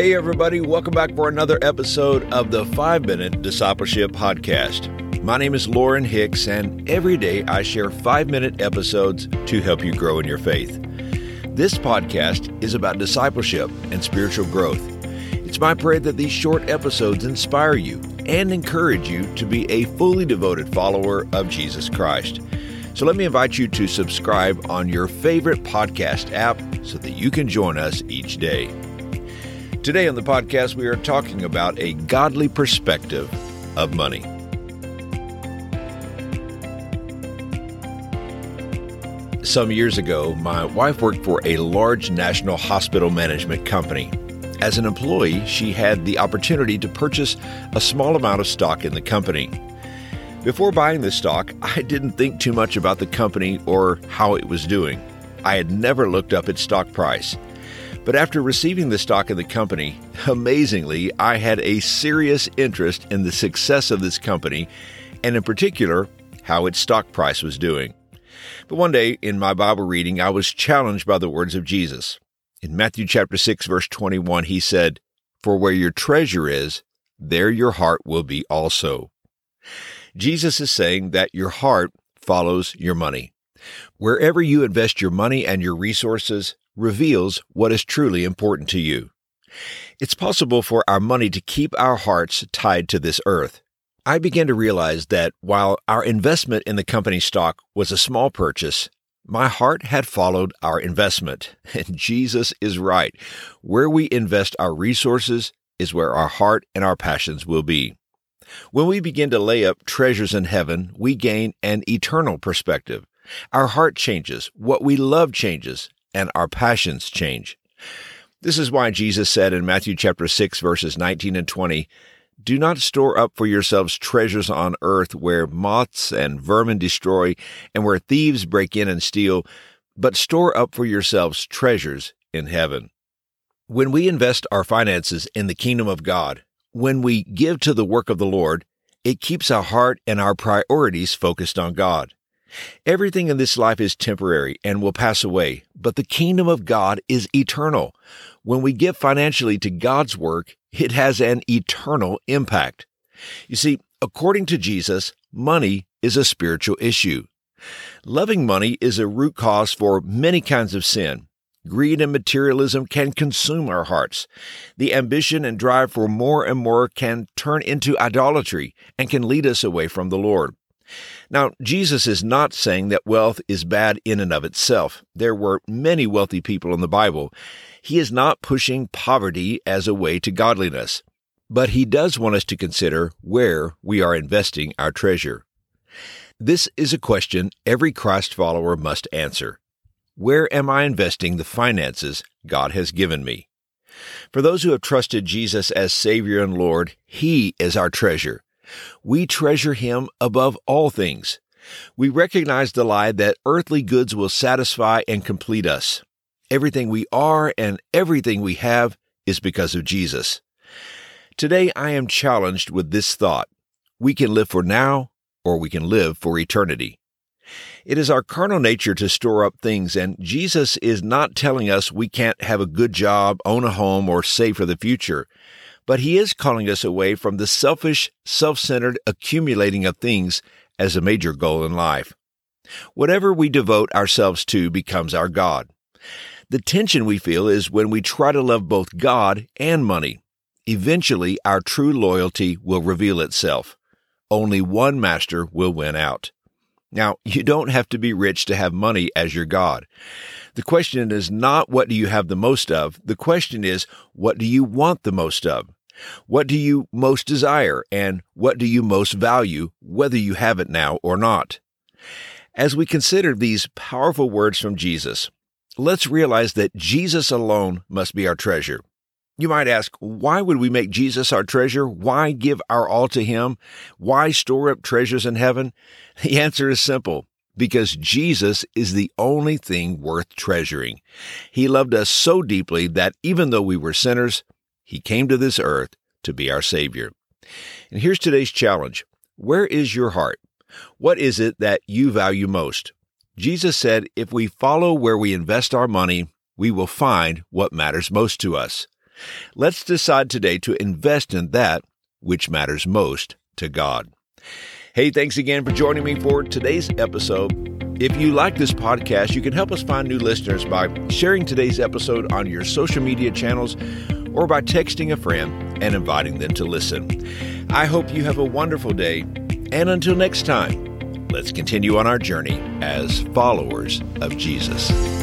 Hey, everybody, welcome back for another episode of the 5 Minute Discipleship Podcast. My name is Lauren Hicks, and every day I share 5 minute episodes to help you grow in your faith. This podcast is about discipleship and spiritual growth. It's my prayer that these short episodes inspire you and encourage you to be a fully devoted follower of Jesus Christ. So let me invite you to subscribe on your favorite podcast app so that you can join us each day. Today on the podcast, we are talking about a godly perspective of money. Some years ago, my wife worked for a large national hospital management company. As an employee, she had the opportunity to purchase a small amount of stock in the company. Before buying the stock, I didn't think too much about the company or how it was doing. I had never looked up its stock price. But after receiving the stock in the company, amazingly, I had a serious interest in the success of this company, and in particular, how its stock price was doing. But one day in my Bible reading, I was challenged by the words of Jesus. In Matthew chapter 6 verse 21, he said, "For where your treasure is, there your heart will be also." Jesus is saying that your heart follows your money. Wherever you invest your money and your resources, reveals what is truly important to you. It's possible for our money to keep our hearts tied to this earth. I began to realize that while our investment in the company stock was a small purchase, my heart had followed our investment. And Jesus is right. Where we invest our resources is where our heart and our passions will be. When we begin to lay up treasures in heaven, we gain an eternal perspective. Our heart changes, what we love changes, and our passions change. This is why Jesus said in Matthew chapter 6 verses 19 and 20, do not store up for yourselves treasures on earth where moths and vermin destroy and where thieves break in and steal, but store up for yourselves treasures in heaven. When we invest our finances in the kingdom of God, when we give to the work of the Lord, it keeps our heart and our priorities focused on God. Everything in this life is temporary and will pass away, but the kingdom of God is eternal. When we give financially to God's work, it has an eternal impact. You see, according to Jesus, money is a spiritual issue. Loving money is a root cause for many kinds of sin. Greed and materialism can consume our hearts. The ambition and drive for more and more can turn into idolatry and can lead us away from the Lord. Now, Jesus is not saying that wealth is bad in and of itself. There were many wealthy people in the Bible. He is not pushing poverty as a way to godliness. But he does want us to consider where we are investing our treasure. This is a question every Christ follower must answer. Where am I investing the finances God has given me? For those who have trusted Jesus as Savior and Lord, He is our treasure. We treasure Him above all things. We recognize the lie that earthly goods will satisfy and complete us. Everything we are and everything we have is because of Jesus. Today I am challenged with this thought. We can live for now or we can live for eternity. It is our carnal nature to store up things, and Jesus is not telling us we can't have a good job, own a home, or save for the future but he is calling us away from the selfish, self centered accumulating of things as a major goal in life. Whatever we devote ourselves to becomes our God. The tension we feel is when we try to love both God and money. Eventually, our true loyalty will reveal itself. Only one master will win out. Now, you don't have to be rich to have money as your God. The question is not what do you have the most of? The question is, what do you want the most of? What do you most desire and what do you most value, whether you have it now or not? As we consider these powerful words from Jesus, let's realize that Jesus alone must be our treasure. You might ask, why would we make Jesus our treasure? Why give our all to Him? Why store up treasures in heaven? The answer is simple because Jesus is the only thing worth treasuring. He loved us so deeply that even though we were sinners, he came to this earth to be our Savior. And here's today's challenge Where is your heart? What is it that you value most? Jesus said, if we follow where we invest our money, we will find what matters most to us. Let's decide today to invest in that which matters most to God. Hey, thanks again for joining me for today's episode. If you like this podcast, you can help us find new listeners by sharing today's episode on your social media channels or by texting a friend and inviting them to listen. I hope you have a wonderful day, and until next time, let's continue on our journey as followers of Jesus.